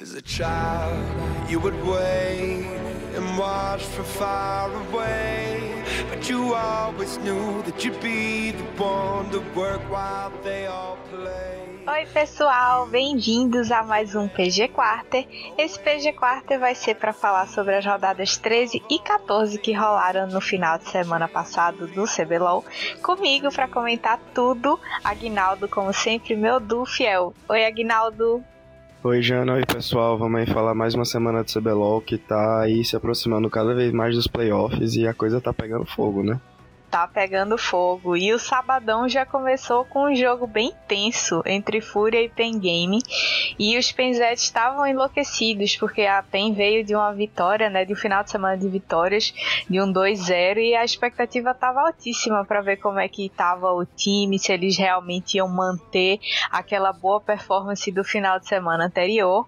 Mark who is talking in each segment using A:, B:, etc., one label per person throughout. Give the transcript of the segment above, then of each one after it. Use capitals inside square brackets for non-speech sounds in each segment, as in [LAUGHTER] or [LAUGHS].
A: As a child, you would wait and watch from far away. But you always knew that you'd be the one to work while they all play.
B: Oi, pessoal, bem-vindos a mais um PG Quarter. Esse PG Quarter vai ser para falar sobre as rodadas 13 e 14 que rolaram no final de semana passado do CBLOL. Comigo para comentar tudo, Agnaldo, como sempre, meu do fiel. Oi, Agnaldo.
C: Oi, Jana. Oi, pessoal. Vamos aí falar mais uma semana de CBLOL que tá aí se aproximando cada vez mais dos playoffs e a coisa tá pegando fogo, né?
B: Tá pegando fogo. E o sabadão já começou com um jogo bem tenso entre Fúria e Pen Game. E os Penzetes estavam enlouquecidos, porque a Pen veio de uma vitória, né? De um final de semana de vitórias, de um 2-0, e a expectativa estava altíssima para ver como é que estava o time, se eles realmente iam manter aquela boa performance do final de semana anterior.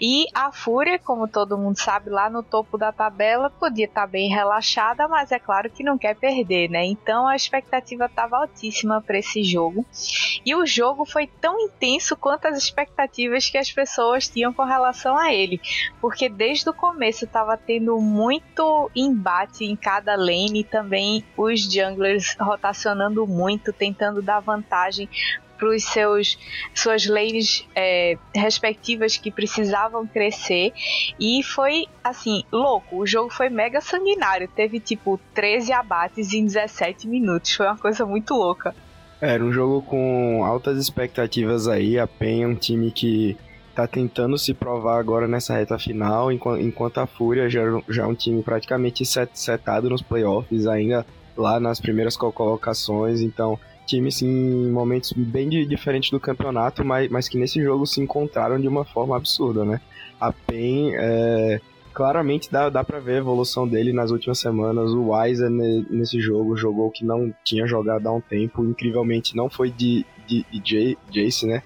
B: E a Fúria, como todo mundo sabe, lá no topo da tabela, podia estar tá bem relaxada, mas é claro que não quer perder né? Então a expectativa estava altíssima para esse jogo. E o jogo foi tão intenso quanto as expectativas que as pessoas tinham com relação a ele, porque desde o começo estava tendo muito embate em cada lane e também os junglers rotacionando muito, tentando dar vantagem para os seus suas lanes é, respectivas que precisavam crescer e foi assim louco. O jogo foi mega sanguinário, teve tipo 13 abates em 17 minutos, foi uma coisa muito louca.
C: Era um jogo com altas expectativas aí. A PEN é um time que tá tentando se provar agora nessa reta final, enquanto a Fúria já, já é um time praticamente set, setado nos playoffs, ainda lá nas primeiras colocações. Então, times em momentos bem diferentes do campeonato, mas, mas que nesse jogo se encontraram de uma forma absurda, né? A PEN, é, claramente dá, dá pra ver a evolução dele nas últimas semanas. O Weiser nesse jogo jogou que não tinha jogado há um tempo, incrivelmente não foi de, de, de Jace, né?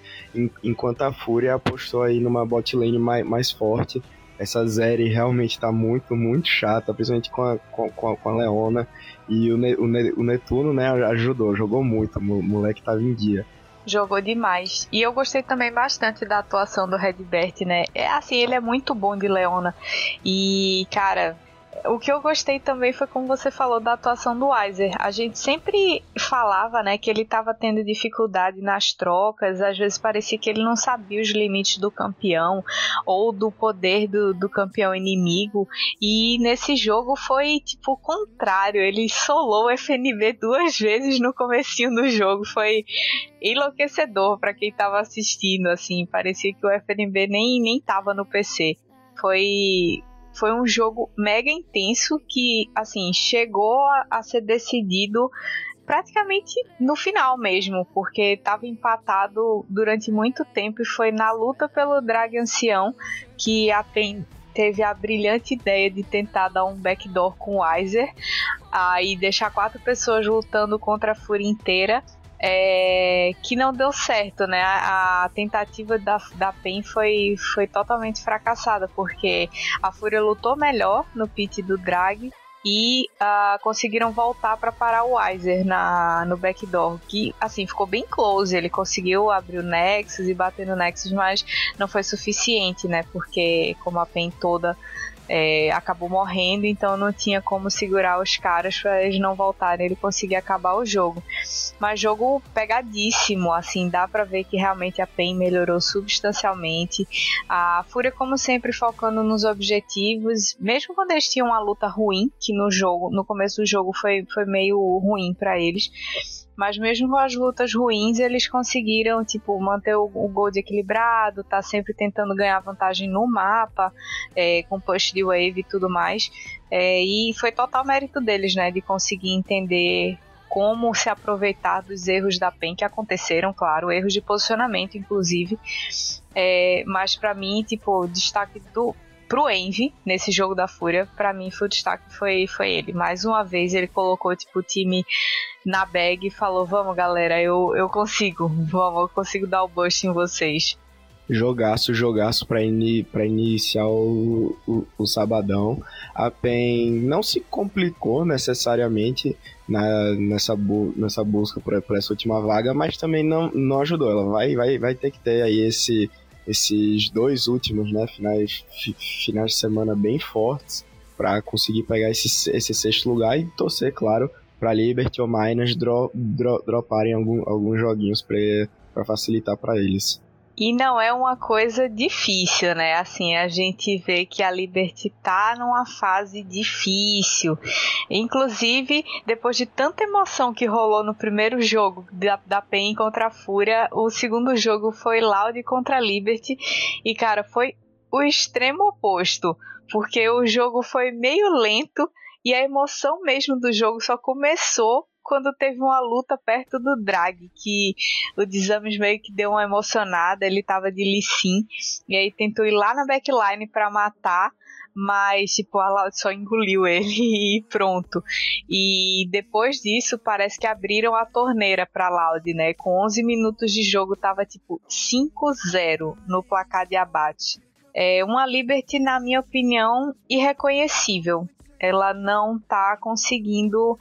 C: Enquanto a Fúria apostou aí numa bot lane mais, mais forte. Essa série realmente tá muito, muito chata, principalmente com a, com a, com a Leona. E o, ne, o, ne, o Netuno, né, ajudou, jogou muito, o moleque tava em dia
B: jogou demais. E eu gostei também bastante da atuação do Redbert, né? É assim, ele é muito bom de Leona. E, cara, o que eu gostei também foi como você falou da atuação do Weiser. A gente sempre falava, né, que ele estava tendo dificuldade nas trocas, às vezes parecia que ele não sabia os limites do campeão ou do poder do, do campeão inimigo. E nesse jogo foi tipo o contrário, ele solou o FNB duas vezes no comecinho do jogo. Foi enlouquecedor para quem estava assistindo, assim, parecia que o FNB nem nem tava no PC. Foi foi um jogo mega intenso que, assim, chegou a, a ser decidido praticamente no final mesmo, porque estava empatado durante muito tempo e foi na luta pelo Drag Ancião que a PEN teve a brilhante ideia de tentar dar um backdoor com o Weiser, aí deixar quatro pessoas lutando contra a Fúria inteira é, que não deu certo, né? A, a, tentativa da, da PEN foi, foi totalmente fracassada, porque a Fúria lutou melhor no pit do Drag e uh, conseguiram voltar para parar o Weiser na, no backdoor, que assim ficou bem close. Ele conseguiu abrir o Nexus e bater no Nexus, mas não foi suficiente, né? Porque como a PEN toda é, acabou morrendo, então não tinha como segurar os caras para eles não voltarem, ele conseguia acabar o jogo. Mas jogo pegadíssimo, assim, dá para ver que realmente a PEN melhorou substancialmente. A Fúria, como sempre, focando nos objetivos, mesmo quando eles tinham uma luta ruim, que no jogo, no começo do jogo foi, foi meio ruim para eles mas mesmo com as lutas ruins, eles conseguiram, tipo, manter o, o Gold equilibrado, tá sempre tentando ganhar vantagem no mapa, é, com push de wave e tudo mais. É, e foi total mérito deles, né, de conseguir entender como se aproveitar dos erros da PEN que aconteceram, claro, erros de posicionamento, inclusive. É, mas para mim, tipo, destaque do pro Envy nesse jogo da Fúria, para mim foi o destaque foi foi ele. Mais uma vez ele colocou tipo o time na bag e falou: "Vamos, galera, eu eu consigo. Vamos, eu consigo dar o boost em vocês."
C: Jogaço, jogaço para in, iniciar o, o, o, sabadão. A PEN não se complicou necessariamente na, nessa, bu, nessa busca por, por, essa última vaga, mas também não, não ajudou. Ela vai, vai, vai ter que ter aí esse esses dois últimos, né, finais, finais de semana bem fortes para conseguir pegar esse, esse sexto lugar e torcer, claro, para Liberty ou Miners dro, dro, droparem algum, alguns joguinhos para facilitar para eles.
B: E não é uma coisa difícil, né? Assim, a gente vê que a Liberty tá numa fase difícil. Inclusive, depois de tanta emoção que rolou no primeiro jogo da, da PEN contra a Fúria, o segundo jogo foi Loud contra a Liberty. E, cara, foi o extremo oposto. Porque o jogo foi meio lento e a emoção mesmo do jogo só começou quando teve uma luta perto do Drag, que o Desames meio que deu uma emocionada, ele tava de Lissin, e aí tentou ir lá na backline para matar, mas tipo, a Loud só engoliu [LAUGHS] ele e pronto. E depois disso, parece que abriram a torneira pra Loud, né? Com 11 minutos de jogo, tava tipo 5-0 no placar de abate. É uma Liberty, na minha opinião, irreconhecível. Ela não tá conseguindo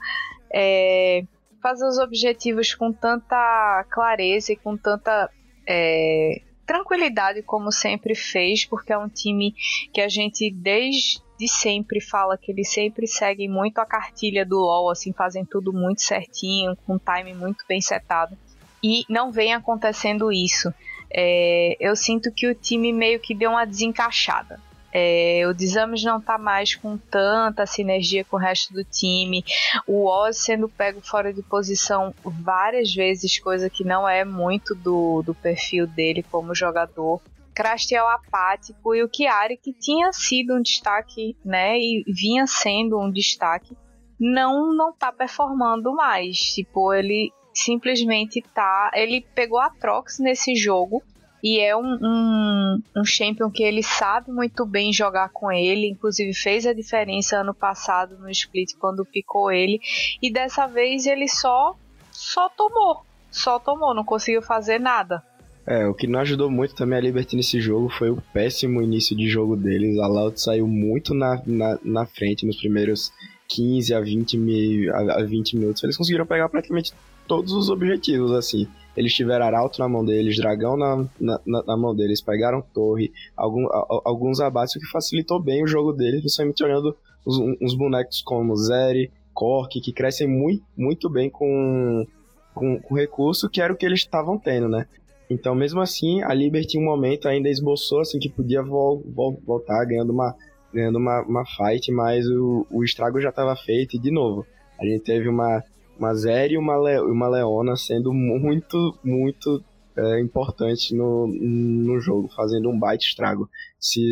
B: é, fazer os objetivos com tanta clareza e com tanta é, tranquilidade como sempre fez, porque é um time que a gente desde sempre fala que eles sempre seguem muito a cartilha do LoL, assim, fazem tudo muito certinho, com time muito bem setado. E não vem acontecendo isso. É, eu sinto que o time meio que deu uma desencaixada. É, o Desames não tá mais com tanta sinergia com o resto do time. O Oz sendo pego fora de posição várias vezes, coisa que não é muito do, do perfil dele como jogador. Crastiel apático e o Chiari, que tinha sido um destaque, né, e vinha sendo um destaque, não não tá performando mais. Tipo, ele simplesmente tá. Ele pegou a Trox nesse jogo e é um, um, um champion que ele sabe muito bem jogar com ele, inclusive fez a diferença ano passado no split quando picou ele, e dessa vez ele só só tomou, só tomou, não conseguiu fazer nada.
C: É, o que não ajudou muito também a Liberty nesse jogo foi o péssimo início de jogo deles. A Loud saiu muito na, na, na frente nos primeiros 15 a 20, mil, a 20 minutos. Eles conseguiram pegar praticamente todos os objetivos, assim. Eles tiveram Arauto na mão deles, Dragão na, na, na mão deles, pegaram Torre, algum, a, alguns abates, o que facilitou bem o jogo deles, principalmente olhando os, uns bonecos como Zeri, Cork, que crescem muito, muito bem com, com, com recurso, que era o que eles estavam tendo, né? Então, mesmo assim, a Liberty em um momento ainda esboçou assim que podia vol, vol, voltar ganhando uma, ganhando uma, uma fight, mas o, o estrago já estava feito e de novo. A gente teve uma uma Zeri e uma, Le uma Leona sendo muito, muito é, importante no, no jogo, fazendo um baita estrago. Esse,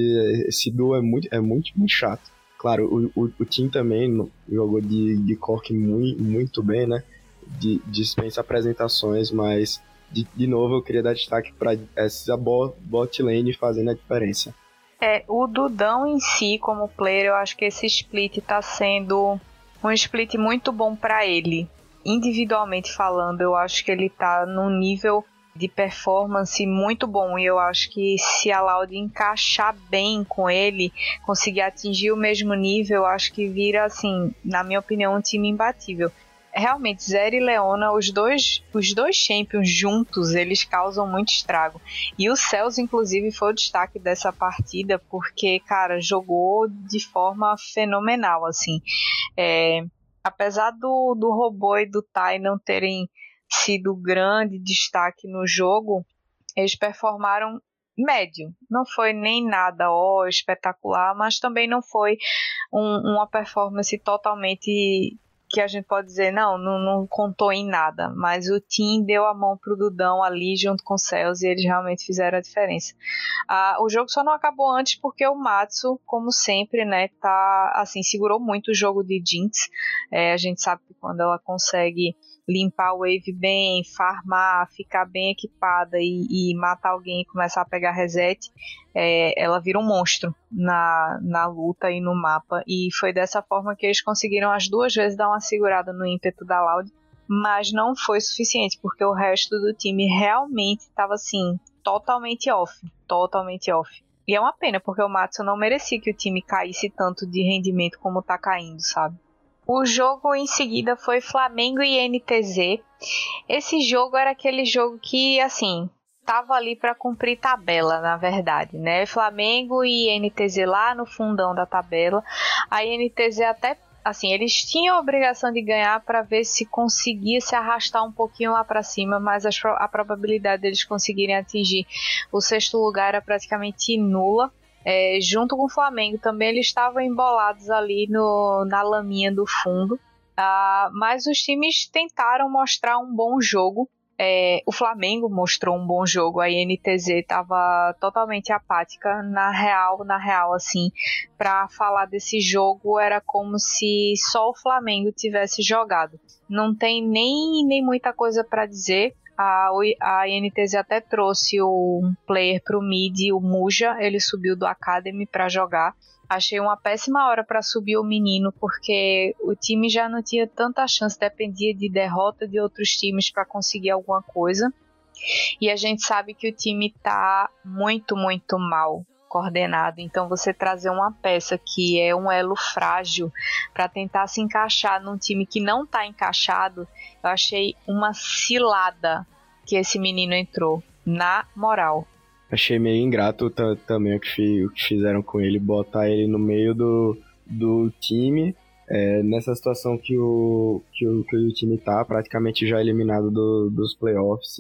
C: esse duo é muito, é muito, muito chato. Claro, o, o, o Tim também jogou de, de Cork muito, muito bem, né? De, dispensa apresentações, mas de, de novo eu queria dar destaque para essa bot, bot lane fazendo a diferença.
B: É, o Dudão em si, como player, eu acho que esse split tá sendo um split muito bom para ele individualmente falando, eu acho que ele tá num nível de performance muito bom e eu acho que se a Loud encaixar bem com ele, conseguir atingir o mesmo nível, eu acho que vira assim, na minha opinião, um time imbatível. Realmente, Zero e Leona, os dois, os dois champions juntos, eles causam muito estrago. E o Celso, inclusive, foi o destaque dessa partida, porque, cara, jogou de forma fenomenal, assim. É, apesar do, do robô e do Tai não terem sido grande destaque no jogo, eles performaram médio. Não foi nem nada ó, espetacular, mas também não foi um, uma performance totalmente que a gente pode dizer, não, não, não, contou em nada, mas o Tim deu a mão pro Dudão ali junto com o Celso e eles realmente fizeram a diferença. Ah, o jogo só não acabou antes porque o Matsu, como sempre, né, tá, assim, segurou muito o jogo de Jinx. É, a gente sabe que quando ela consegue limpar o wave bem, farmar, ficar bem equipada e, e matar alguém e começar a pegar reset, é, ela vira um monstro na, na luta e no mapa. E foi dessa forma que eles conseguiram as duas vezes dar uma segurada no ímpeto da Loud. Mas não foi suficiente, porque o resto do time realmente estava assim, totalmente off. Totalmente off. E é uma pena, porque o Matsu não merecia que o time caísse tanto de rendimento como tá caindo, sabe? O jogo em seguida foi Flamengo e NTZ. Esse jogo era aquele jogo que, assim, tava ali para cumprir tabela, na verdade, né? Flamengo e NTZ lá no fundão da tabela. A NTZ até assim, eles tinham a obrigação de ganhar para ver se conseguia se arrastar um pouquinho lá para cima, mas a, a probabilidade deles conseguirem atingir o sexto lugar era praticamente nula. É, junto com o Flamengo também eles estavam embolados ali no, na laminha do fundo. Uh, mas os times tentaram mostrar um bom jogo. É, o Flamengo mostrou um bom jogo, a INTZ estava totalmente apática. Na real, na real, assim, para falar desse jogo era como se só o Flamengo tivesse jogado. Não tem nem, nem muita coisa para dizer. A, a INTZ até trouxe um player pro mid, o Muja, ele subiu do Academy para jogar. Achei uma péssima hora para subir o menino, porque o time já não tinha tanta chance, dependia de derrota de outros times para conseguir alguma coisa. E a gente sabe que o time tá muito, muito mal coordenado. Então você trazer uma peça que é um elo frágil para tentar se encaixar num time que não tá encaixado, eu achei uma cilada que esse menino entrou, na moral
C: achei meio ingrato também o que, o que fizeram com ele, botar ele no meio do, do time, é, nessa situação que o, que o, que o time tá, praticamente já eliminado do, dos playoffs,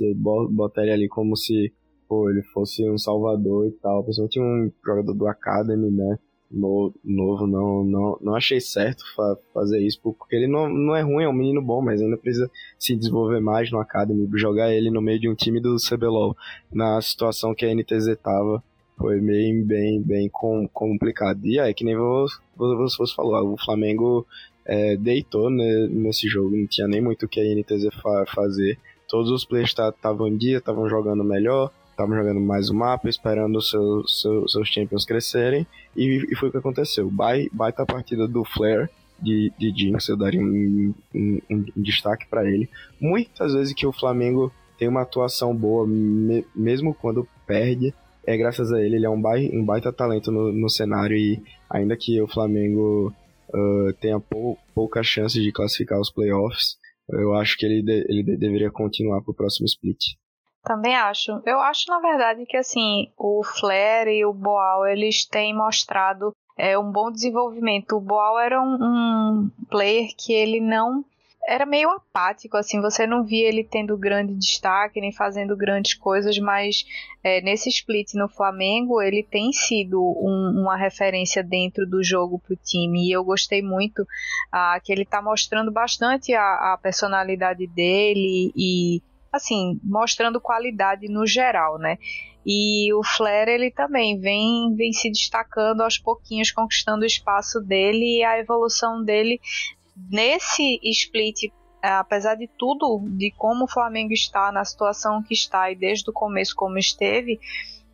C: botar ele ali como se pô, ele fosse um salvador e tal, principalmente um jogador do Academy, né? no, novo, não, não, não achei certo fa fazer isso, porque ele não, não é ruim, é um menino bom, mas ainda precisa se desenvolver mais no Academy, jogar ele no meio de um time do CBLOL, na situação que a NTZ tava, foi meio bem, bem com, complicado. E aí, que nem você, falou, o Flamengo é, deitou né, nesse jogo, não tinha nem muito o que a NTZ fa fazer. Todos os players estavam em dia, estavam jogando melhor, estavam jogando mais o mapa, esperando os seu, seu, seus champions crescerem, e, e, foi o que aconteceu. Baita partida do Flare de, de Jinx, eu daria um, um, um destaque para ele. Muitas vezes que o Flamengo tem uma atuação boa, me, mesmo quando perde, é graças a ele, ele é um, bai, um baita talento no, no cenário, e ainda que o Flamengo uh, tenha pou, poucas chances de classificar os playoffs, eu acho que ele, de, ele de, deveria continuar para o próximo split.
B: Também acho. Eu acho, na verdade, que assim, o Flair e o Boal, eles têm mostrado é, um bom desenvolvimento. O Boal era um, um player que ele não era meio apático, assim, você não via ele tendo grande destaque, nem fazendo grandes coisas, mas é, nesse split no Flamengo, ele tem sido um, uma referência dentro do jogo para o time, e eu gostei muito ah, que ele está mostrando bastante a, a personalidade dele e assim, mostrando qualidade no geral, né? E o Flair ele também vem, vem se destacando aos pouquinhos, conquistando o espaço dele e a evolução dele nesse split, apesar de tudo, de como o Flamengo está na situação que está e desde o começo como esteve,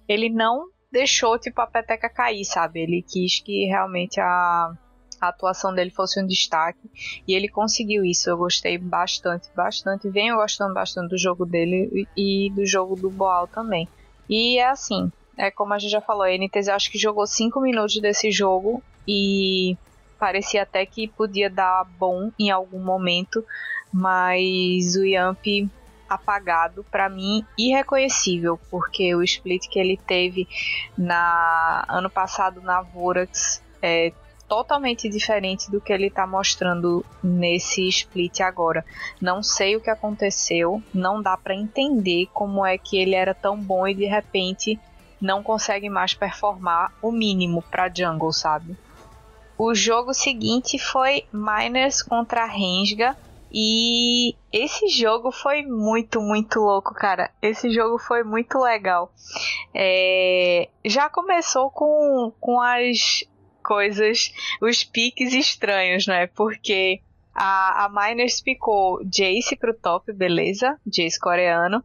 B: ele não deixou tipo a peteca cair, sabe? Ele quis que realmente a a atuação dele fosse um destaque e ele conseguiu isso. Eu gostei bastante, bastante. Venho gostando bastante do jogo dele e do jogo do Boal também. E é assim, é como a gente já falou, a NTZ acho que jogou 5 minutos desse jogo e parecia até que podia dar bom em algum momento, mas o Yamp apagado para mim irreconhecível, porque o split que ele teve na ano passado na Vorax é, totalmente diferente do que ele está mostrando nesse split agora. Não sei o que aconteceu, não dá para entender como é que ele era tão bom e de repente não consegue mais performar o mínimo para jungle, sabe? O jogo seguinte foi Miners contra Rensga. E esse jogo foi muito, muito louco, cara. Esse jogo foi muito legal. É, já começou com, com as coisas, os piques estranhos, né? Porque a, a Miners picou Jace pro top, beleza? Jace coreano.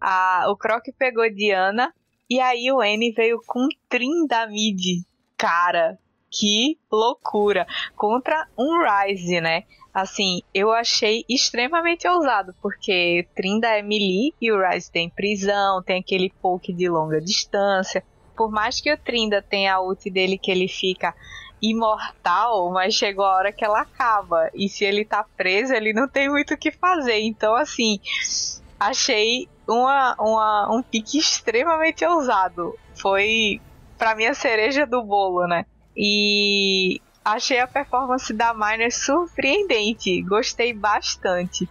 B: A, o Croc pegou Diana. E aí o N veio com Trin da mid. Cara, que loucura! Contra um Ryze, né? Assim, eu achei extremamente ousado, porque Trinda é melee e o Ryze tem prisão, tem aquele poke de longa distância por mais que o Trinda tenha a ult dele que ele fica imortal, mas chegou a hora que ela acaba. E se ele tá preso, ele não tem muito o que fazer. Então, assim, achei uma, uma, um pique extremamente ousado. Foi pra mim a cereja do bolo, né? E achei a performance da Miner surpreendente. Gostei bastante.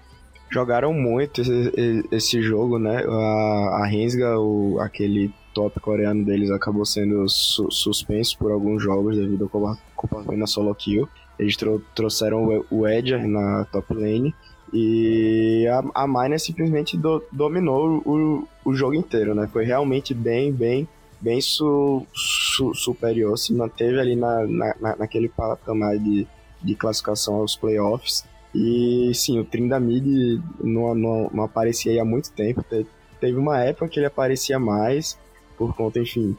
C: Jogaram muito esse, esse jogo, né? A, a Rensga, o, aquele top coreano deles, acabou sendo su suspenso por alguns jogos devido ao comportamento na solo kill. Eles tro trouxeram o Edger na top lane e a, a Miner simplesmente do, dominou o, o jogo inteiro, né? Foi realmente bem, bem, bem su, su, superior, se manteve ali na, na, naquele patamar de, de classificação aos playoffs. E sim, o Trindamid não, não, não aparecia há muito tempo. Teve uma época que ele aparecia mais, por conta, enfim,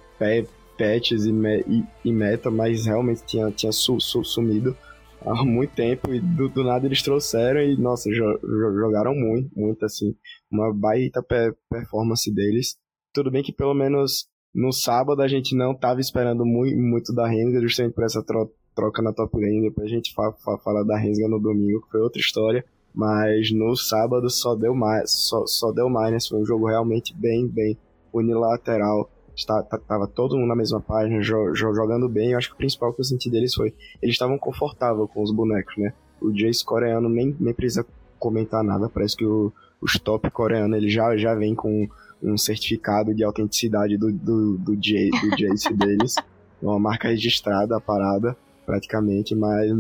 C: patches e, e, e meta, mas realmente tinha, tinha su, su, sumido há [LAUGHS] muito tempo e do, do, nada eles trouxeram e, nossa, jo, jogaram muito, muito assim. Uma baita pe performance deles. Tudo bem que pelo menos no sábado a gente não tava esperando muito, muito da Renga, justamente por essa tro troca na top lane. Depois a gente fa fa fala da Renga no domingo, que foi outra história. Mas no sábado só deu mais, só, só deu mais, foi um jogo realmente bem, bem unilateral Está, tá, tava todo mundo na mesma página, jo, jogando bem. Eu acho que o principal que eu senti deles foi eles estavam confortáveis com os bonecos, né? O Jace coreano nem, nem precisa comentar nada, parece que o, os top coreano ele já, já vem com um certificado de autenticidade do, do, do, J, do Jace deles. [LAUGHS] Uma marca registrada a parada, praticamente, mas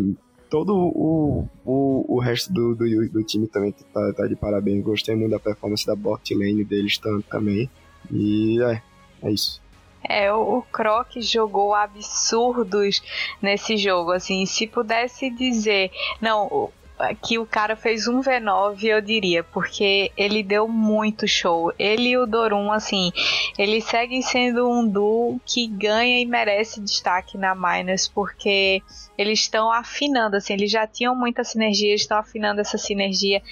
C: todo o, o, o resto do, do, do time também tá, tá, de parabéns. Gostei muito da performance da bot lane deles também. E é, é isso.
B: É, o Croc jogou absurdos nesse jogo, assim, se pudesse dizer, não, que o cara fez um V9, eu diria, porque ele deu muito show. Ele e o Dorum, assim, eles seguem sendo um duo que ganha e merece destaque na Miners, porque eles estão afinando, assim, eles já tinham muita sinergia, estão afinando essa sinergia.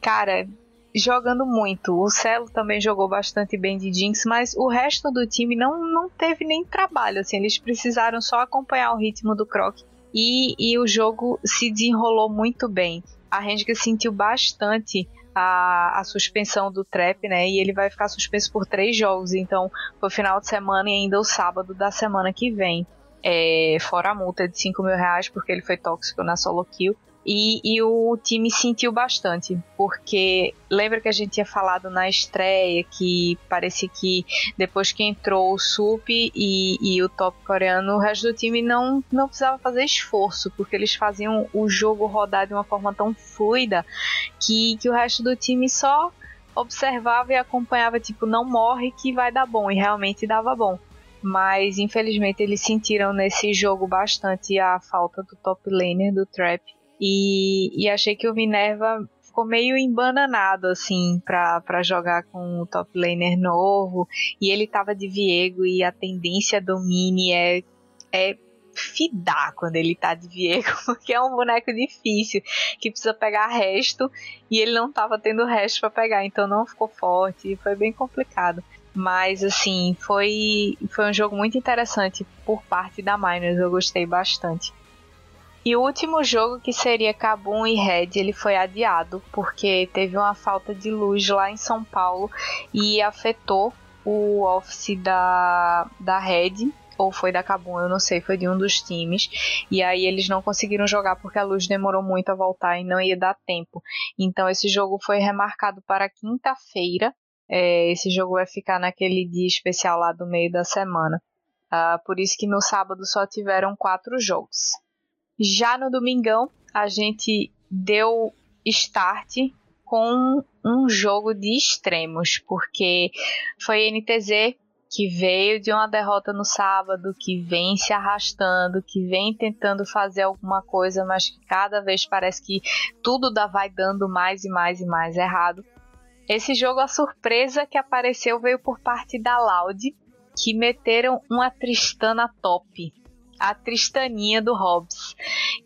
B: Cara, jogando muito. O Celo também jogou bastante bem de Jinx, mas o resto do time não, não teve nem trabalho. Assim, eles precisaram só acompanhar o ritmo do Croc e, e o jogo se desenrolou muito bem. A Renga sentiu bastante a, a, suspensão do Trap, né? E ele vai ficar suspenso por três jogos. Então, foi final de semana e ainda o sábado da semana que vem. É, fora a multa de 5 mil reais, porque ele foi tóxico na solo kill. E, e, o time sentiu bastante, porque lembra que a gente tinha falado na estreia que parecia que depois que entrou o Sup e, e, o top coreano, o resto do time não, não precisava fazer esforço, porque eles faziam o jogo rodar de uma forma tão fluida que, que o resto do time só observava e acompanhava, tipo, não morre que vai dar bom, e realmente dava bom. Mas infelizmente eles sentiram nesse jogo bastante a falta do top laner do Trap e, e achei que o Minerva ficou meio embananado, assim, pra jogar com o top laner novo. E ele tava de Viego e a tendência do Mini é, é fidar quando ele tá de Viego, [LAUGHS] porque é um boneco difícil, que precisa pegar resto, e ele não tava tendo resto para pegar, então não ficou forte, foi bem complicado. Mas assim, foi, foi um jogo muito interessante por parte da Miners, eu gostei bastante. E o último jogo, que seria Cabum e Red, ele foi adiado porque teve uma falta de luz lá em São Paulo e afetou o office da, da Red, ou foi da Cabum, eu não sei, foi de um dos times. E aí eles não conseguiram jogar porque a luz demorou muito a voltar e não ia dar tempo. Então esse jogo foi remarcado para quinta-feira. É, esse jogo vai ficar naquele dia especial lá do meio da semana. Uh, por isso que no sábado só tiveram quatro jogos. Já no domingão, a gente deu start com um jogo de extremos, porque foi NTZ que veio de uma derrota no sábado, que vem se arrastando, que vem tentando fazer alguma coisa, mas que cada vez parece que tudo dá, vai dando mais e mais e mais errado. Esse jogo, a surpresa que apareceu veio por parte da Loud, que meteram uma Tristana top a Tristaninha do Hobbs.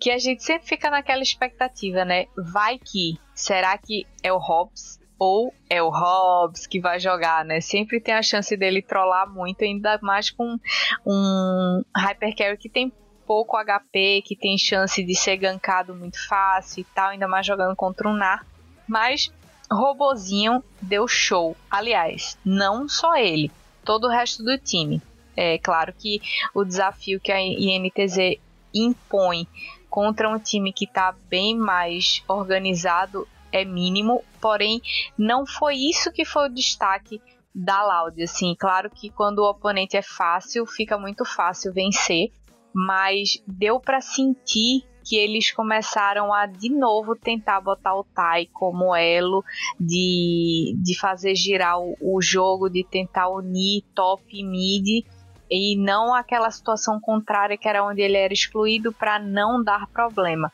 B: Que a gente sempre fica naquela expectativa, né? Vai que. Será que é o Hobbs? Ou é o Hobbs que vai jogar, né? Sempre tem a chance dele trollar muito, ainda mais com um Hypercarry que tem pouco HP, que tem chance de ser gankado muito fácil e tal, ainda mais jogando contra um Nar. Mas Robozinho deu show. Aliás, não só ele, todo o resto do time. É claro que o desafio que a INTZ impõe contra um time que está bem mais organizado é mínimo, porém não foi isso que foi o destaque da Loud. Assim, claro que quando o oponente é fácil, fica muito fácil vencer, mas deu para sentir que eles começaram a de novo tentar botar o Tai como elo de, de fazer girar o, o jogo, de tentar unir top e mid e não aquela situação contrária que era onde ele era excluído para não dar problema.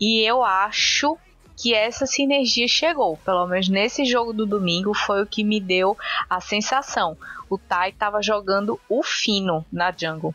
B: E eu acho que essa sinergia chegou, pelo menos nesse jogo do domingo foi o que me deu a sensação. O Tai estava jogando o fino na jungle.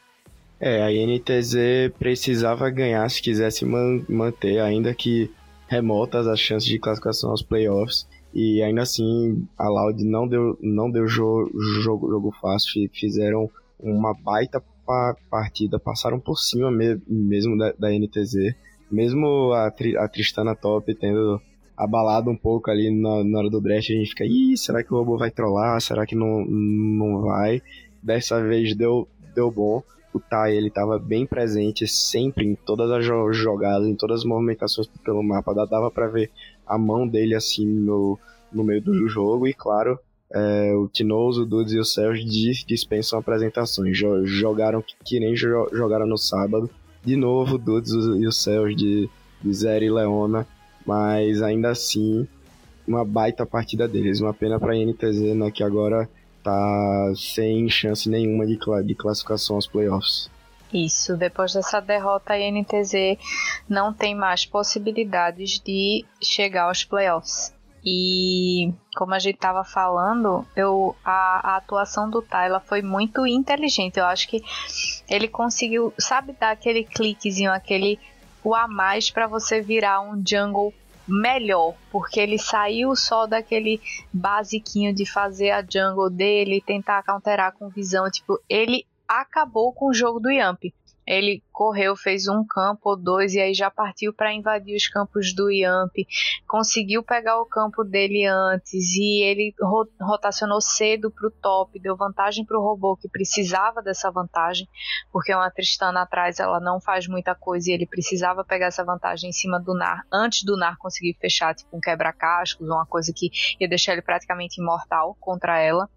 C: É, a INTZ precisava ganhar se quisesse man manter, ainda que remotas, as chances de classificação aos playoffs. E ainda assim, a Loud não deu, não deu jo jogo, jogo fácil, fizeram uma baita pa partida, passaram por cima me mesmo da, da, NTZ. Mesmo a, Tri a Tristana Top tendo abalado um pouco ali na, na hora do draft, a gente fica, ih, será que o robô vai trollar? Será que não, não vai? Dessa vez deu, deu bom. O Tai, ele tava bem presente sempre em todas as jogadas, em todas as movimentações pelo mapa. Dava para ver a mão dele assim no, no meio do jogo e, claro, é, o Tinoso, o Dudes e o Sérgio dispensam apresentações. Jogaram que nem jogaram no sábado. De novo, o Dudes e o Sérgio de, de Zero e Leona. Mas ainda assim, uma baita partida deles. Uma pena para a NTZ, né, que agora tá sem chance nenhuma de, de classificação aos playoffs.
B: Isso, depois dessa derrota, a NTZ não tem mais possibilidades de chegar aos playoffs. E como a gente estava falando, eu, a, a, atuação do Tyler foi muito inteligente. Eu acho que ele conseguiu, sabe, dar aquele cliquezinho, aquele o a mais para você virar um jungle melhor, porque ele saiu só daquele basiquinho de fazer a jungle dele, tentar counterar com visão, tipo, ele acabou com o jogo do Yamp ele correu, fez um campo ou dois e aí já partiu para invadir os campos do Yamp, conseguiu pegar o campo dele antes e ele rotacionou cedo para o top, deu vantagem para o robô que precisava dessa vantagem, porque uma Tristana atrás ela não faz muita coisa e ele precisava pegar essa vantagem em cima do Nar, antes do Nar conseguir fechar tipo um quebra-cascos, uma coisa que ia deixar ele praticamente imortal contra ela.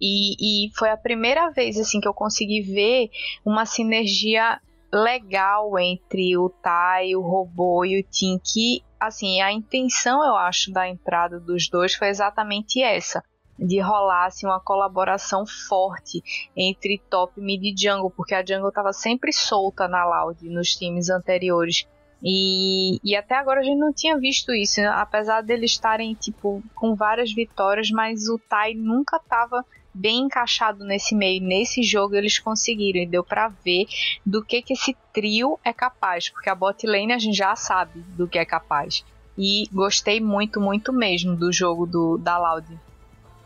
B: E, e foi a primeira vez assim que eu consegui ver uma sinergia legal entre o Tai, o robô e o Tim, que assim, a intenção, eu acho, da entrada dos dois foi exatamente essa de rolar assim, uma colaboração forte entre top, mid e jungle, porque a jungle estava sempre solta na Loud nos times anteriores. E, e até agora a gente não tinha visto isso, apesar deles estarem tipo com várias vitórias, mas o Tai nunca estava bem encaixado nesse meio. Nesse jogo eles conseguiram e deu para ver do que que esse trio é capaz, porque a bot lane a gente já sabe do que é capaz. E gostei muito, muito mesmo do jogo do da Loud.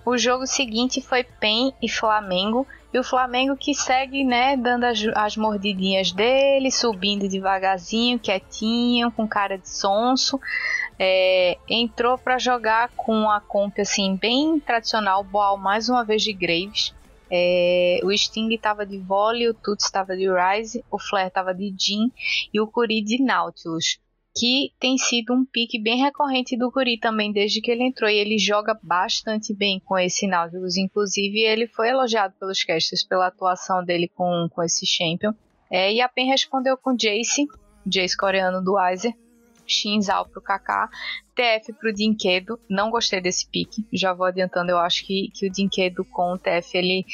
B: O jogo seguinte foi PEN e Flamengo e o Flamengo que segue, né, dando as, as mordidinhas dele, subindo devagarzinho, quietinho, com cara de sonso. É, entrou para jogar com a comp assim bem tradicional, Boal mais uma vez de Graves. É, o Sting estava de Volley, o Tuts estava de Rise, o Flair estava de Jin e o Curi de Nautilus que tem sido um pique bem recorrente do Curi também desde que ele entrou e ele joga bastante bem com esse Nautilus, inclusive ele foi elogiado pelos casters pela atuação dele com, com esse champion. É, e a PEN respondeu com Jace, Jace coreano do Weiser, Shinzal pro Kaká, TF pro Dinquedo, não gostei desse pique, já vou adiantando, eu acho que, que o Dinquedo com o TF ele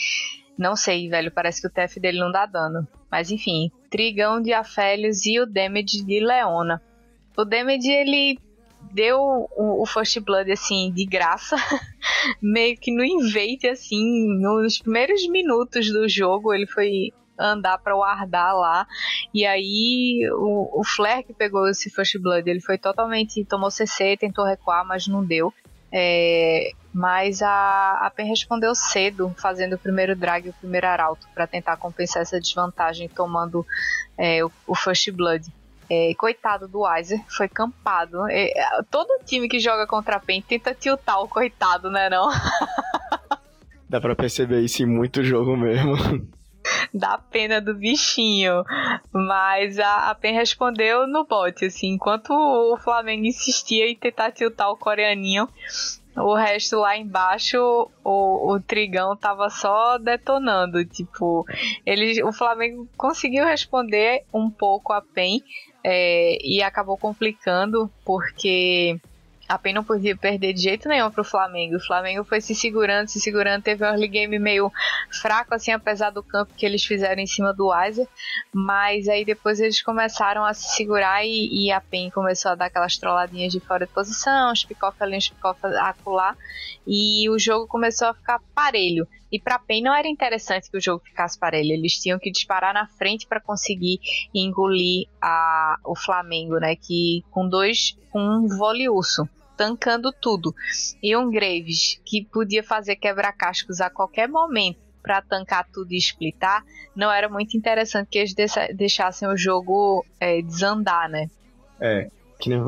B: não sei, velho, parece que o TF dele não dá dano. Mas enfim, Trigão de Afélios e o Damage de Leona. O Damage, ele deu o, o First Blood, assim, de graça, [LAUGHS] meio que no invade, assim, nos primeiros minutos do jogo, ele foi andar para o lá, e aí o, o Flair que pegou esse First Blood, ele foi totalmente, tomou CC, tentou recuar, mas não deu. É, mas a, a PEN respondeu cedo, fazendo o primeiro drag e o primeiro arauto, para tentar compensar essa desvantagem, tomando é, o, o First Blood. É, coitado do Weiser, foi campado. É, todo time que joga contra a PEN tenta tiltar o coitado, né não? [LAUGHS]
C: Dá pra perceber isso em muito jogo mesmo. [LAUGHS]
B: Dá pena do bichinho. Mas a, a PEN respondeu no bot, assim, enquanto o Flamengo insistia em tentar tiltar o coreaninho, o resto lá embaixo, o, o Trigão tava só detonando. Tipo, ele, o Flamengo conseguiu responder um pouco a PEN é, e acabou complicando, porque a PEN não podia perder de jeito nenhum pro Flamengo. O Flamengo foi se segurando, se segurando, teve um early game meio fraco, assim, apesar do campo que eles fizeram em cima do Weiser. Mas aí depois eles começaram a se segurar e, e a PEN começou a dar aquelas trolladinhas de fora de posição, os pick-off ali, os pick-off acolá. E o jogo começou a ficar parelho. E para PEN não era interessante que o jogo ficasse parelho. Eles tinham que disparar na frente para conseguir engolir a, o Flamengo, né? Que com dois, com um vôlei urso tancando tudo. E um Graves que podia fazer quebra-cascos a qualquer momento para tancar tudo e splitar, não era muito interessante que eles deixassem o jogo é, desandar, né?
C: É, que nem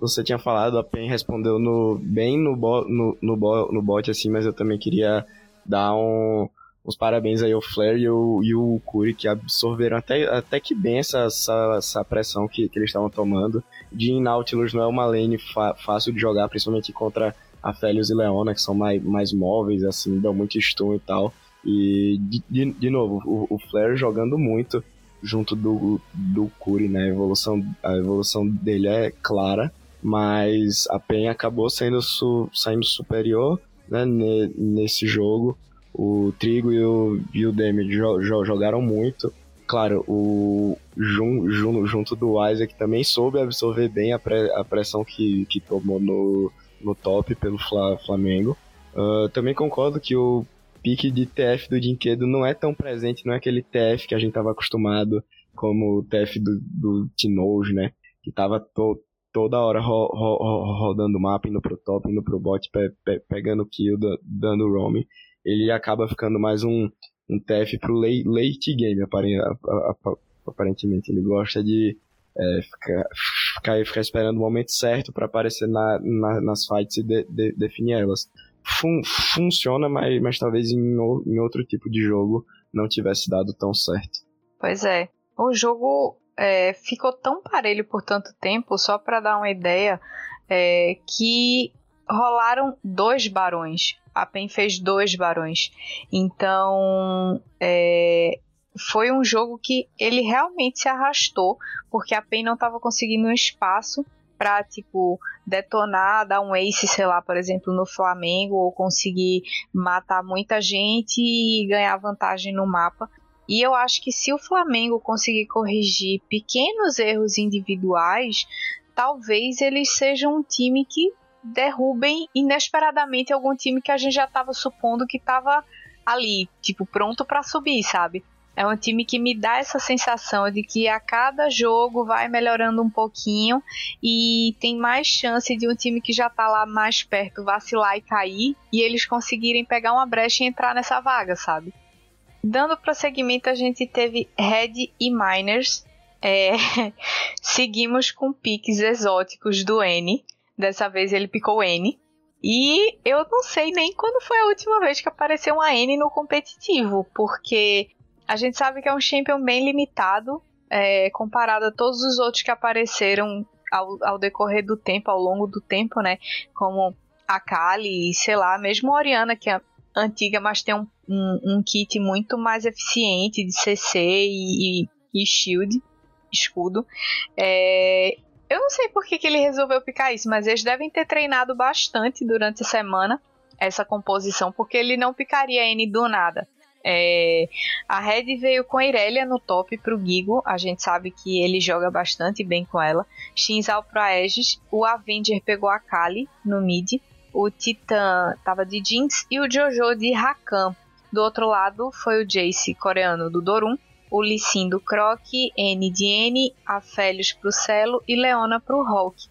C: você tinha falado, a PEN respondeu no, bem no, bo, no, no, bo, no bot, assim, mas eu também queria dar um, os parabéns aí ao Flair e o, e o Curry, que absorveram até, até que bem essa, essa, essa pressão que, que eles estavam tomando. De Nautilus não é uma lane fácil de jogar, principalmente contra a Felios e Leona, que são mais, mais móveis, assim, dão muito stun e tal. E, de, de, de novo, o, o Flare jogando muito junto do, do Curi, né? A evolução, a evolução dele é clara, mas a PEN acabou sendo su, saindo superior né, nesse jogo. O Trigo e o, e o Demi jo, jo, jogaram muito. Claro, o Jun, Jun, junto do Isaac também soube absorver bem a, pre, a pressão que, que tomou no, no top pelo Fla, Flamengo. Uh, também concordo que o pique de TF do Dinquedo não é tão presente, não é aquele TF que a gente estava acostumado, como o TF do, do Tinojo, né? Que tava to, toda hora ro, ro, ro, rodando o mapa, indo pro top, indo pro bot, pe, pe, pegando kill, dando roaming. Ele acaba ficando mais um, um TF pro late game, aparentemente. Ele gosta de é, ficar, ficar, ficar, esperando o momento certo para aparecer na, na, nas fights e de, de, definir elas. Fun, funciona, mas, mas talvez em, em outro tipo de jogo não tivesse dado tão certo.
B: Pois é. O jogo é, ficou tão parelho por tanto tempo, só para dar uma ideia, é, que rolaram dois barões a PEN fez dois barões. Então, é, foi um jogo que ele realmente se arrastou, porque a PEN não estava conseguindo um espaço para tipo detonar, dar um ace, sei lá, por exemplo, no Flamengo ou conseguir matar muita gente e ganhar vantagem no mapa. E eu acho que se o Flamengo conseguir corrigir pequenos erros individuais, talvez eles sejam um time que derrubem inesperadamente algum time que a gente já estava supondo que estava ali, tipo, pronto para subir, sabe? É um time que me dá essa sensação de que a cada jogo vai melhorando um pouquinho e tem mais chance de um time que já tá lá mais perto vacilar e cair e eles conseguirem pegar uma brecha e entrar nessa vaga, sabe? Dando prosseguimento, a gente teve Red e Miners. É... [LAUGHS] Seguimos com piques exóticos do N Dessa vez ele picou N. E eu não sei nem quando foi a última vez que apareceu uma N no competitivo, porque a gente sabe que é um champion bem limitado, é, comparado a todos os outros que apareceram ao, ao, decorrer do tempo, ao longo do tempo, né? Como a Kali e sei lá, mesmo a Oriana, que é antiga, mas tem um, um, um kit muito mais eficiente de CC e, e, e shield, escudo. É, eu não sei por que, que ele resolveu picar isso, mas eles devem ter treinado bastante durante a semana essa composição, porque ele não picaria N do nada. É, a Red veio com a Irelia no top pro Gigo, a gente sabe que ele joga bastante bem com ela. Shinzal pro Aegis, o Avenger pegou a Kali no mid, o Titan tava de Jinx e o Jojo de Rakan. Do outro lado foi o Jace coreano do Dorum, o Lissin do Croc, N de N, Afélios pro Celo e Leona pro Hulk.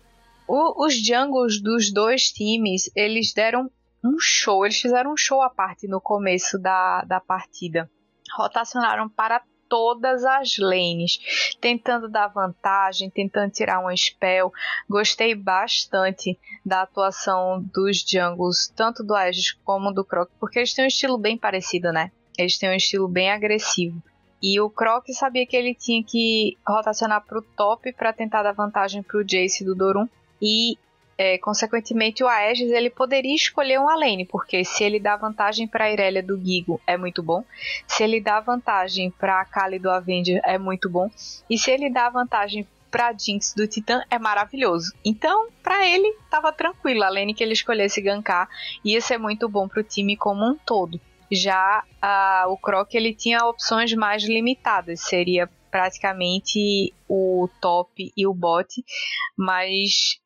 B: O, os jungles dos dois times, eles deram um show, eles fizeram um show à parte no começo da, da partida. Rotacionaram para todas as lanes, tentando dar vantagem, tentando tirar um spell. Gostei bastante da atuação dos jungles, tanto do Aegis como do Croc, porque eles têm um estilo bem parecido, né? Eles têm um estilo bem agressivo. E o Croc sabia que ele tinha que rotacionar para o top para tentar dar vantagem para o Jace do Dorum. E é, consequentemente, o Aegis ele poderia escolher uma lane, porque se ele dá vantagem para a Irelia do Gigo é muito bom, se ele dá vantagem para a Kali do Avenger é muito bom, e se ele dá vantagem para Jinx do Titã é maravilhoso. Então, para ele, tava tranquilo. A lane que ele escolhesse gankar ia ser muito bom para o time como um todo. Já uh, o Croc ele tinha opções mais limitadas, seria praticamente o top e o bot, mas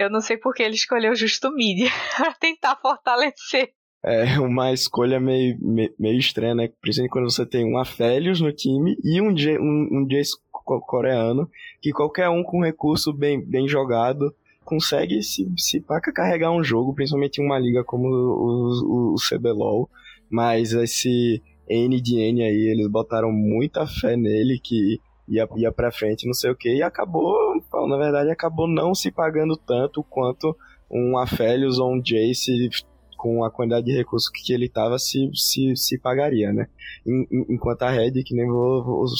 B: eu não sei porque ele escolheu justo mídia [LAUGHS] para tentar fortalecer.
C: É uma escolha meio, meio, meio estranha, né? Principalmente quando você tem um Aphelios no time e um, um, um Jace coreano, que qualquer um com recurso bem, bem jogado consegue se, se paca carregar um jogo, principalmente em uma liga como o, o, o CBLOL. Mas esse N de N aí, eles botaram muita fé nele que ia, ia pra frente, não sei o que, e acabou, na verdade, acabou não se pagando tanto quanto um Aphelios ou um Jace com a quantidade de recursos que ele tava se, se, se pagaria, né? Enquanto a Red, que nem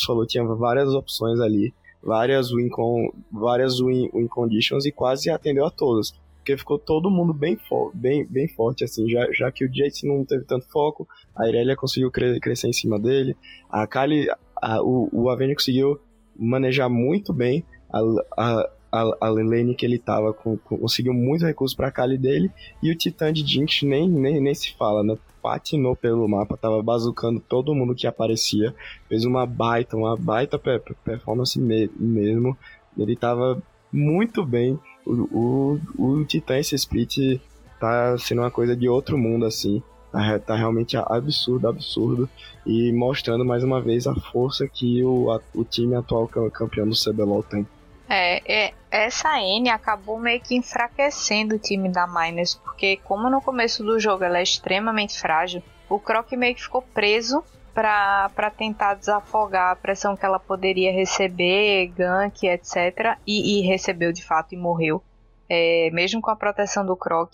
C: falou, tinha várias opções ali, várias win, con, várias win, win conditions e quase atendeu a todas. Porque ficou todo mundo bem, bem, bem forte, assim, já, já que o Jace não teve tanto foco, a Irelia conseguiu cre crescer em cima dele, a Kali a, o, o conseguiu manejar muito bem a, a, a, lane que ele tava, com, conseguiu muito recurso pra Kali dele, e o Titã de Jinx nem, nem, nem se fala, né? Patinou pelo mapa, tava bazucando todo mundo que aparecia, fez uma baita, uma baita performance me, mesmo, ele tava muito bem, o, o, o Titã esse split tá sendo uma coisa de outro mundo, assim, Tá, tá realmente absurdo, absurdo. E mostrando mais uma vez a força que o, a, o time atual campeão do CBLOL tem.
B: É, é, essa N acabou meio que enfraquecendo o time da Miners, porque como no começo do jogo ela é extremamente frágil, o Croc meio que ficou preso para tentar desafogar a pressão que ela poderia receber, gank, etc. E, e recebeu de fato e morreu. É, mesmo com a proteção do Croc.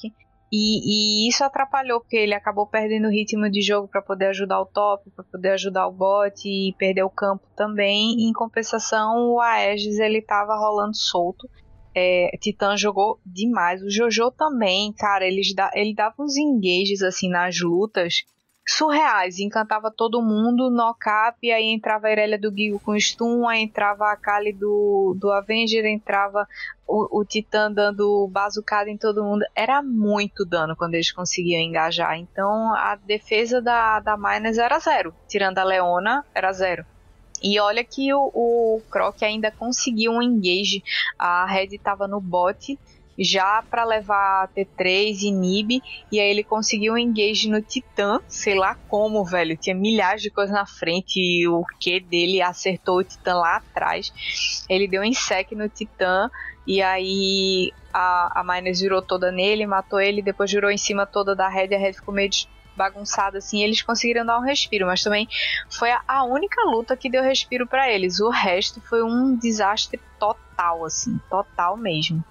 B: E, e, isso atrapalhou, porque ele acabou perdendo o ritmo de jogo para poder ajudar o top, para poder ajudar o bot e perder o campo também. Em compensação, o Aegis ele tava rolando solto. É, Titã jogou demais. O Jojo também, cara, ele, ele dava uns engages assim nas lutas surreais. Encantava todo mundo no cap, aí entrava a Irelia do Gigo com stun, aí entrava a Kali do, do Avenger, entrava o, o Titã dando bazucada em todo mundo. Era muito dano quando eles conseguiam engajar. Então a defesa da, da Miners era zero. Tirando a Leona, era zero. E olha que o, o Croc ainda conseguiu um engage. A Red estava no bot já para levar T3 e Nib, e aí ele conseguiu um engage no Titã, sei lá como, velho, tinha milhares de coisas na frente e o que dele acertou o Titã lá atrás. Ele deu um insec no Titã e aí a, a Miners virou toda nele, matou ele, depois virou em cima toda da Red, a Red ficou meio bagunçada assim, eles conseguiram dar um respiro, mas também foi a única luta que deu respiro para eles. O resto foi um desastre total assim, total mesmo.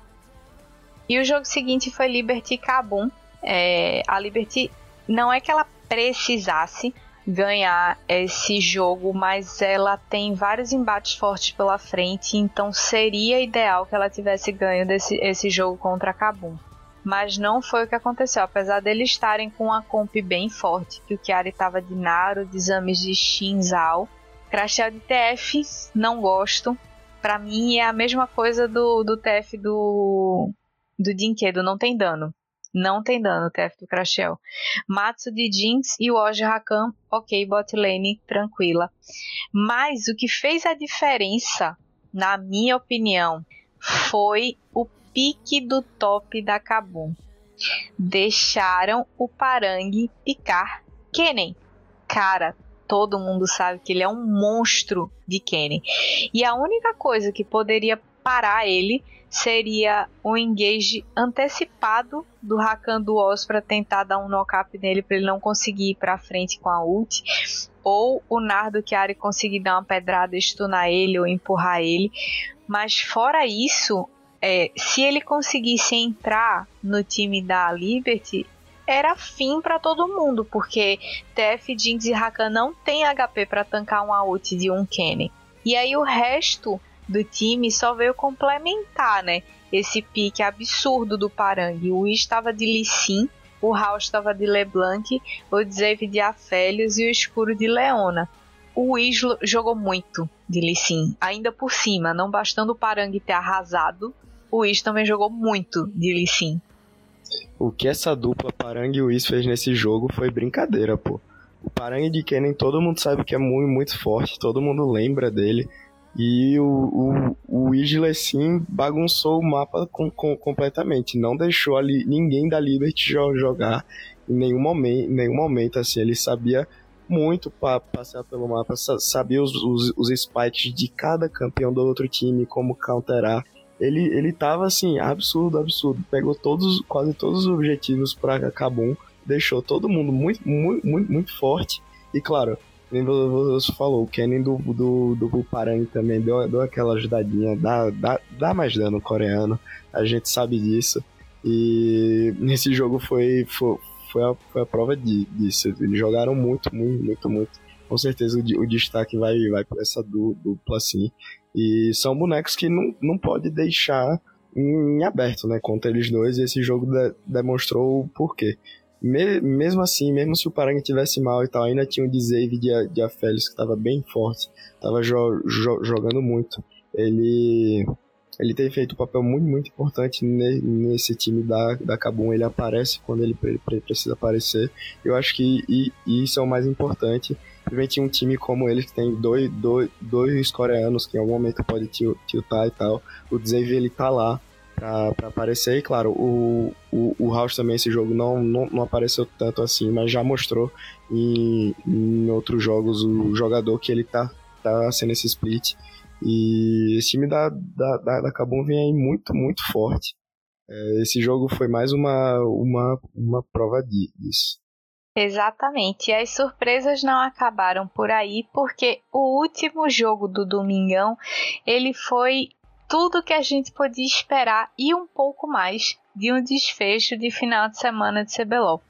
B: E o jogo seguinte foi Liberty Kabum. É, a Liberty não é que ela precisasse ganhar esse jogo, mas ela tem vários embates fortes pela frente, então seria ideal que ela tivesse ganho desse, esse jogo contra a Kabum. Mas não foi o que aconteceu, apesar deles estarem com uma comp bem forte, que o Chiari estava de Naro, de exames de Shinzal. Crashel de TF, não gosto. Para mim é a mesma coisa do, do TF do do Dinquedo não tem dano. Não tem dano TF do Crashel. Matsu de Jinx e o Oji Rakan, ok, bot lane, tranquila. Mas o que fez a diferença, na minha opinião, foi o pique do top da Kabum. Deixaram o Parangue picar Kennen. Cara, todo mundo sabe que ele é um monstro de Kennen. E a única coisa que poderia parar ele seria o engage antecipado do Rakan do Oz para tentar dar um knock-up nele para ele não conseguir ir para frente com a ult, ou o Nardo Chiari conseguir dar uma pedrada, stunar ele ou empurrar ele. Mas fora isso, é, se ele conseguisse entrar no time da Liberty, era fim para todo mundo, porque TF, Jinx e Rakan não tem HP para tancar uma ult de um Kennen. E aí o resto do time só veio complementar, né? Esse pique absurdo do Parang. O Wiz estava de Lee Sin, o House estava de LeBlanc, o Zave de Afélios e o Escuro de Leona. O Wiz jogou muito de Lee Sin, ainda por cima, não bastando o Parang ter arrasado, o Wiz também jogou muito de Lee Sin.
C: O que essa dupla Parang e Wiz fez nesse jogo foi brincadeira, pô. O Parang de Kennen todo mundo sabe que é muito, muito forte, todo mundo lembra dele. E o, o, o bagunçou o mapa com, com, completamente. Não deixou ali ninguém da Liberty jogar em nenhum momento, nenhum momento assim. Ele sabia muito para passear pelo mapa, sabia os, os, os spikes de cada campeão do outro time, como counterar. Ele, ele tava assim, absurdo, absurdo. Pegou todos, quase todos os objetivos para Kabum, deixou todo mundo muito, muito, muito, muito forte. E claro, nem você falou, o Kennen do, do, do Parang também deu, deu aquela ajudadinha, dá, dá, dá mais dano coreano, a gente sabe disso. E nesse jogo foi, foi, foi, a, foi a prova de, disso. Eles jogaram muito, muito, muito, muito. Com certeza o, o destaque vai, vai para essa dupla assim. E são bonecos que não, não pode deixar em, aberto, né? Contra eles dois. E esse jogo de, demonstrou o porquê me, mesmo assim, mesmo se o Parang tivesse mal e tal, ainda tinha o Dzave de, de Afélios que estava bem forte, estava jo, jo, jogando muito. Ele ele tem feito um papel muito, muito importante nesse time da, da Kabum. Ele aparece quando ele precisa aparecer. Eu acho que e, e isso é o mais importante. Principalmente um time como ele, que tem dois, dois, dois coreanos que em algum momento pode tiltar e tal. O Dzave, ele tá lá para aparecer. E claro, o, o, o House também, esse jogo não, não, não apareceu tanto assim, mas já mostrou em, em outros jogos o jogador que ele tá, tá sendo esse split. E esse time da, da, da, da Kabum vem aí muito, muito forte. É, esse jogo foi mais uma, uma, uma prova disso.
B: Exatamente. E as surpresas não acabaram por aí, porque o último jogo do Domingão, ele foi tudo que a gente podia esperar e um pouco mais de um desfecho de final de semana de CBLOL.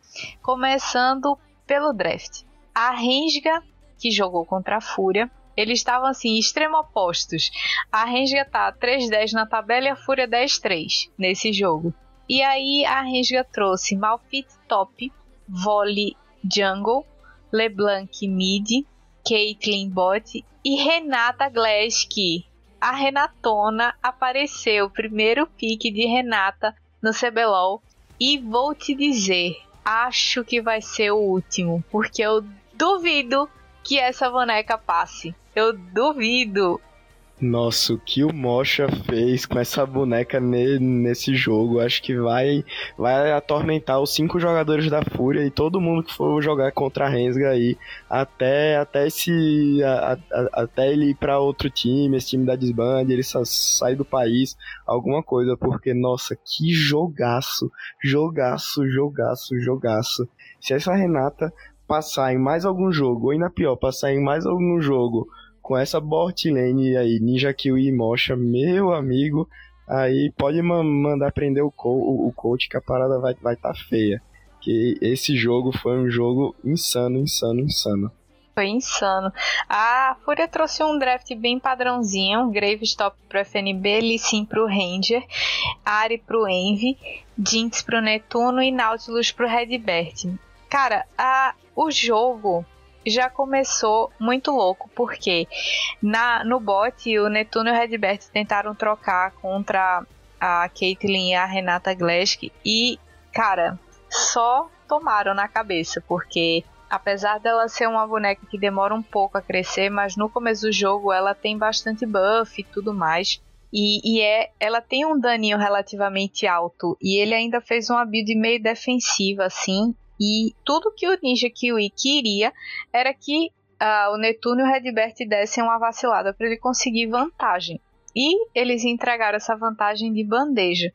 B: Começando pelo draft. A Rensga, que jogou contra a Fúria, eles estavam assim, extremo opostos. A Rensga tá 3-10 na tabela e a Fúria 10-3 nesse jogo. E aí a Rensga trouxe Malfit top, Volley jungle, LeBlanc mid, Caitlyn bot e Renata Glesk a Renatona apareceu, primeiro pique de Renata no CBLOL. E vou te dizer, acho que vai ser o último, porque eu duvido que essa boneca passe. Eu duvido.
C: Nossa, o que o Mocha fez com essa boneca ne nesse jogo, acho que vai vai atormentar os cinco jogadores da Fúria e todo mundo que for jogar contra a Rensga aí, até até esse a, a, até ele ir para outro time, esse time da desband, ele sai do país, alguma coisa, porque nossa, que jogaço, jogaço, jogaço, jogaço. Se essa Renata passar em mais algum jogo, ou ainda pior, passar em mais algum jogo com essa bot lane aí, Ninja Kill e Mocha, meu amigo, aí pode mandar prender o, co o, coach que a parada vai vai tá feia. Que esse jogo foi um jogo insano, insano, insano.
B: Foi insano. A Fúria trouxe um draft bem padrãozinho. Graves top pro FNB, Sin pro Ranger, Ari pro Envy, Jinx pro Netuno e Nautilus pro Redbert. Cara, a, o jogo já começou muito louco, porque na, no bot o Netuno e o Redbert tentaram trocar contra a Caitlyn e a Renata Glesk e, cara, só tomaram na cabeça, porque apesar dela ser uma boneca que demora um pouco a crescer, mas no começo do jogo ela tem bastante buff e tudo mais. E, e, é, ela tem um daninho relativamente alto. E ele ainda fez uma build meio defensiva, assim. E tudo que o Ninja Kiwi queria era que uh, o Netuno e o Redbert dessem uma vacilada para ele conseguir vantagem. e eles entregaram essa vantagem de bandeja.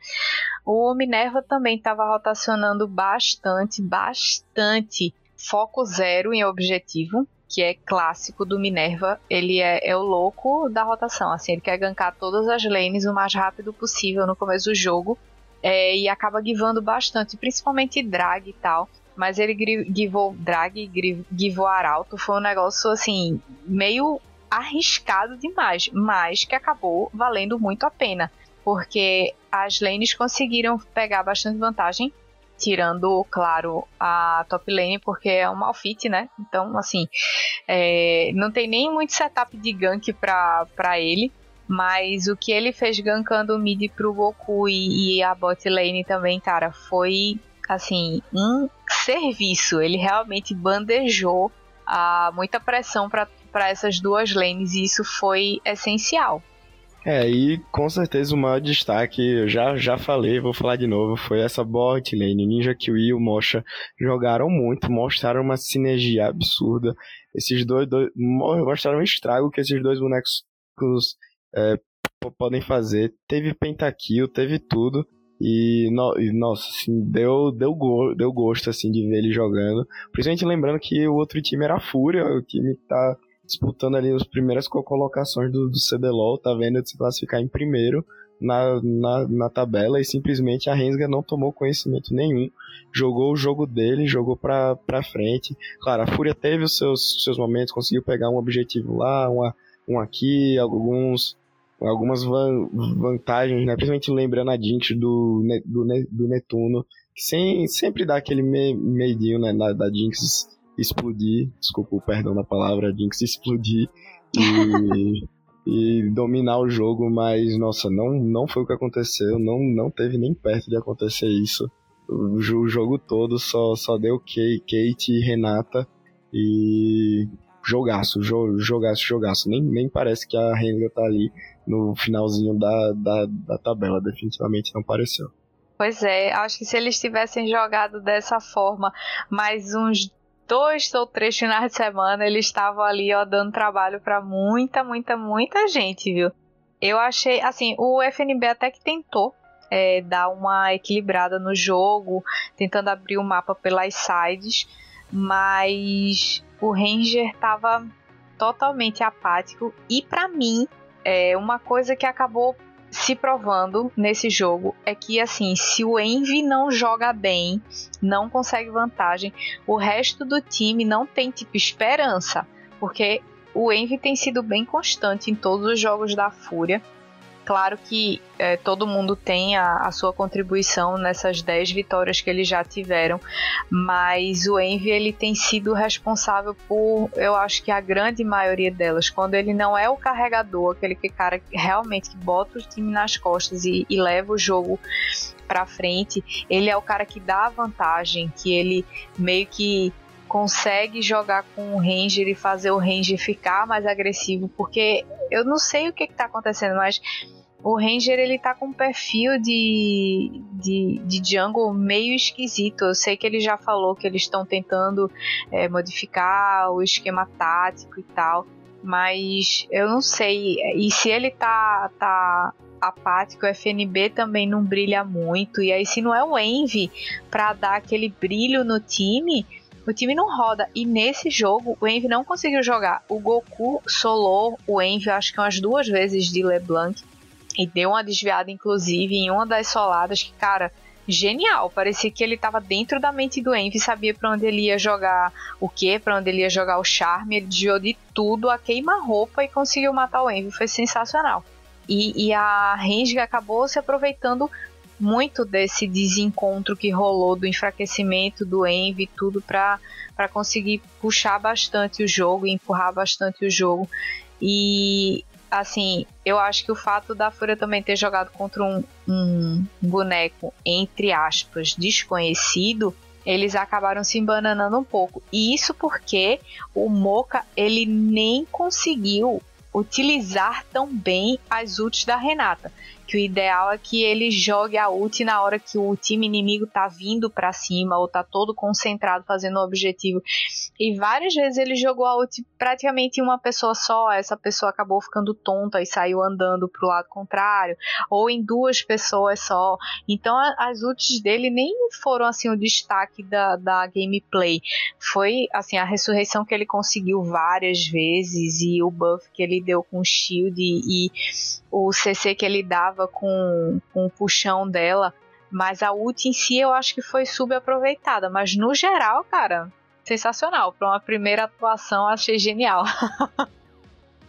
B: O Minerva também estava rotacionando bastante, bastante foco zero em objetivo, que é clássico do Minerva. Ele é, é, o louco da rotação, assim, ele quer gankar todas as lanes o mais rápido possível no começo do jogo é, e acaba givando bastante, principalmente drag e tal. Mas ele givou drag givou arauto, foi um negócio assim, meio arriscado demais, mas que acabou valendo muito a pena, porque as lanes conseguiram pegar bastante vantagem tirando, claro, a top lane, porque é um malfit, né? Então, assim, é, não tem nem muito setup de gank pra, pra ele. Mas o que ele fez gankando o mid pro Goku e, e a bot lane também, cara, foi assim, um serviço. Ele realmente bandejou a, muita pressão para essas duas lanes e isso foi essencial.
C: É, e com certeza o maior destaque, eu já, já falei, vou falar de novo, foi essa bot lane. Ninja Kiwi e o Mosha jogaram muito, mostraram uma sinergia absurda. Esses dois, dois mostraram um estrago que esses dois bonecos é, podem fazer. Teve pentakill, teve tudo. E, no, e, nossa, assim, deu, deu, go, deu gosto assim de ver ele jogando. Principalmente lembrando que o outro time era a Fúria, o time que tá disputando ali as primeiras colocações do, do CBLOL, tá vendo de se classificar em primeiro na, na, na tabela e simplesmente a Rensga não tomou conhecimento nenhum. Jogou o jogo dele, jogou pra, pra frente. Claro, a Fúria teve os seus, seus momentos, conseguiu pegar um objetivo lá, uma, um aqui, alguns algumas van, vantagens, né? principalmente lembrando a Jinx do, do, do Netuno, que sem, sempre dá aquele me, medinho né, da, da Jinx explodir, desculpa o perdão da palavra, Jinx explodir e, [LAUGHS] e dominar o jogo, mas nossa, não, não foi o que aconteceu, não, não teve nem perto de acontecer isso. O, o jogo todo só, só deu Kate e Renata e jogaço, jo, jogaço, jogaço. Nem, nem parece que a Renga tá ali no finalzinho da, da, da tabela, definitivamente não pareceu.
B: Pois é, acho que se eles tivessem jogado dessa forma mais uns dois ou três finais de semana, eles estavam ali, ó, dando trabalho para muita, muita, muita gente, viu? Eu achei, assim, o FNB até que tentou é, dar uma equilibrada no jogo, tentando abrir o mapa pelas sides, mas o Ranger tava totalmente apático. E para mim é uma coisa que acabou se provando nesse jogo é que assim, se o Envy não joga bem, não consegue vantagem, o resto do time não tem tipo esperança, porque o Envy tem sido bem constante em todos os jogos da Fúria Claro que é, todo mundo tem a, a, sua contribuição nessas 10 vitórias que eles já tiveram, mas o Envy ele tem sido responsável por, eu acho que a grande maioria delas, quando ele não é o carregador, aquele que cara realmente que bota o time nas costas e, e leva o jogo para frente, ele é o cara que dá a vantagem, que ele meio que consegue jogar com o Ranger e fazer o Ranger ficar mais agressivo, porque eu não sei o que está acontecendo, mas o Ranger ele tá com um perfil de, de, de jungle meio esquisito. Eu sei que ele já falou que eles estão tentando é, modificar o esquema tático e tal, mas eu não sei. E se ele tá, tá apático, o FNB também não brilha muito. E aí, se não é o Envy para dar aquele brilho no time, o time não roda. E nesse jogo, o Envy não conseguiu jogar. O Goku solou o Envy, acho que umas duas vezes de LeBlanc. E deu uma desviada, inclusive, em uma das soladas que, cara, genial. Parecia que ele estava dentro da mente do Envy, sabia para onde ele ia jogar o que, para onde ele ia jogar o charme. Ele desviou de tudo a queima-roupa e conseguiu matar o Envy. Foi sensacional. E, e a Range acabou se aproveitando muito desse desencontro que rolou do enfraquecimento do Envy, tudo para conseguir puxar bastante o jogo e empurrar bastante o jogo. E assim, eu acho que o fato da Fúria também ter jogado contra um, um boneco, entre aspas, desconhecido, eles acabaram se embananando um pouco. E isso porque o Moca, ele nem conseguiu utilizar tão bem as ults da Renata. Que o ideal é que ele jogue a ult na hora que o time inimigo tá vindo para cima ou tá todo concentrado fazendo o objetivo. E várias vezes ele jogou a ult praticamente em uma pessoa só, essa pessoa acabou ficando tonta e saiu andando pro lado contrário, ou em duas pessoas só. Então as ults dele nem foram assim o destaque da, da gameplay. Foi assim a ressurreição que ele conseguiu várias vezes e o buff que ele deu com o shield e, e o CC que ele dava com, com o puxão dela. Mas a ult em si eu acho que foi subaproveitada. Mas no geral, cara, sensacional. Para uma primeira atuação, achei genial. [LAUGHS]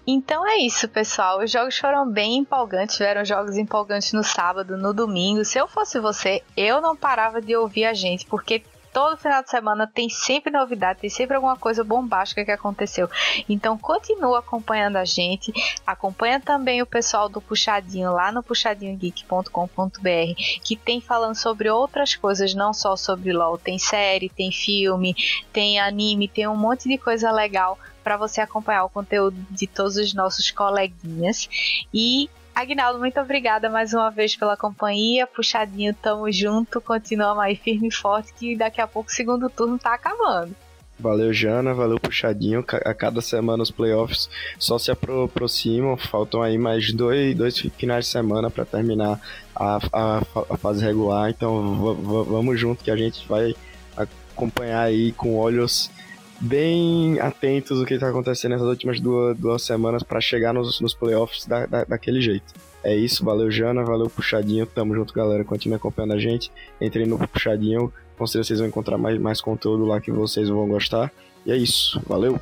B: Então é isso, pessoal. Os jogos foram bem empolgantes, tiveram jogos empolgantes no sábado, no domingo. Se eu fosse você, eu não parava de ouvir a gente, porque todo final de semana tem sempre novidade, tem sempre alguma coisa bombástica que aconteceu. Então continua acompanhando a gente, acompanha também o pessoal do Puxadinho lá no puxadinhogeek.com.br, que tem falando sobre outras coisas, não só sobre LoL, tem série, tem filme, tem anime, tem um monte de coisa legal para você acompanhar o conteúdo de todos os nossos coleguinhas. E Agnaldo, muito obrigada mais uma vez pela companhia. Puxadinho, tamo junto. Continua aí firme e forte que daqui a pouco o segundo turno tá acabando.
C: Valeu, Jana. Valeu, Puxadinho. A cada semana os playoffs só se aproximam. Faltam aí mais dois, dois finais de semana para terminar a, a, a, fase regular. Então vamos junto que a gente vai acompanhar aí com olhos bem atentos do que está acontecendo nessas últimas duas, duas semanas para chegar nos, nos playoffs da, da, daquele jeito. É isso, valeu Jana, valeu Puxadinho, tamo junto galera, continue acompanhando a gente, entrem no Puxadinho, com certeza vocês vão encontrar mais, mais conteúdo lá que vocês vão gostar. E é isso, valeu!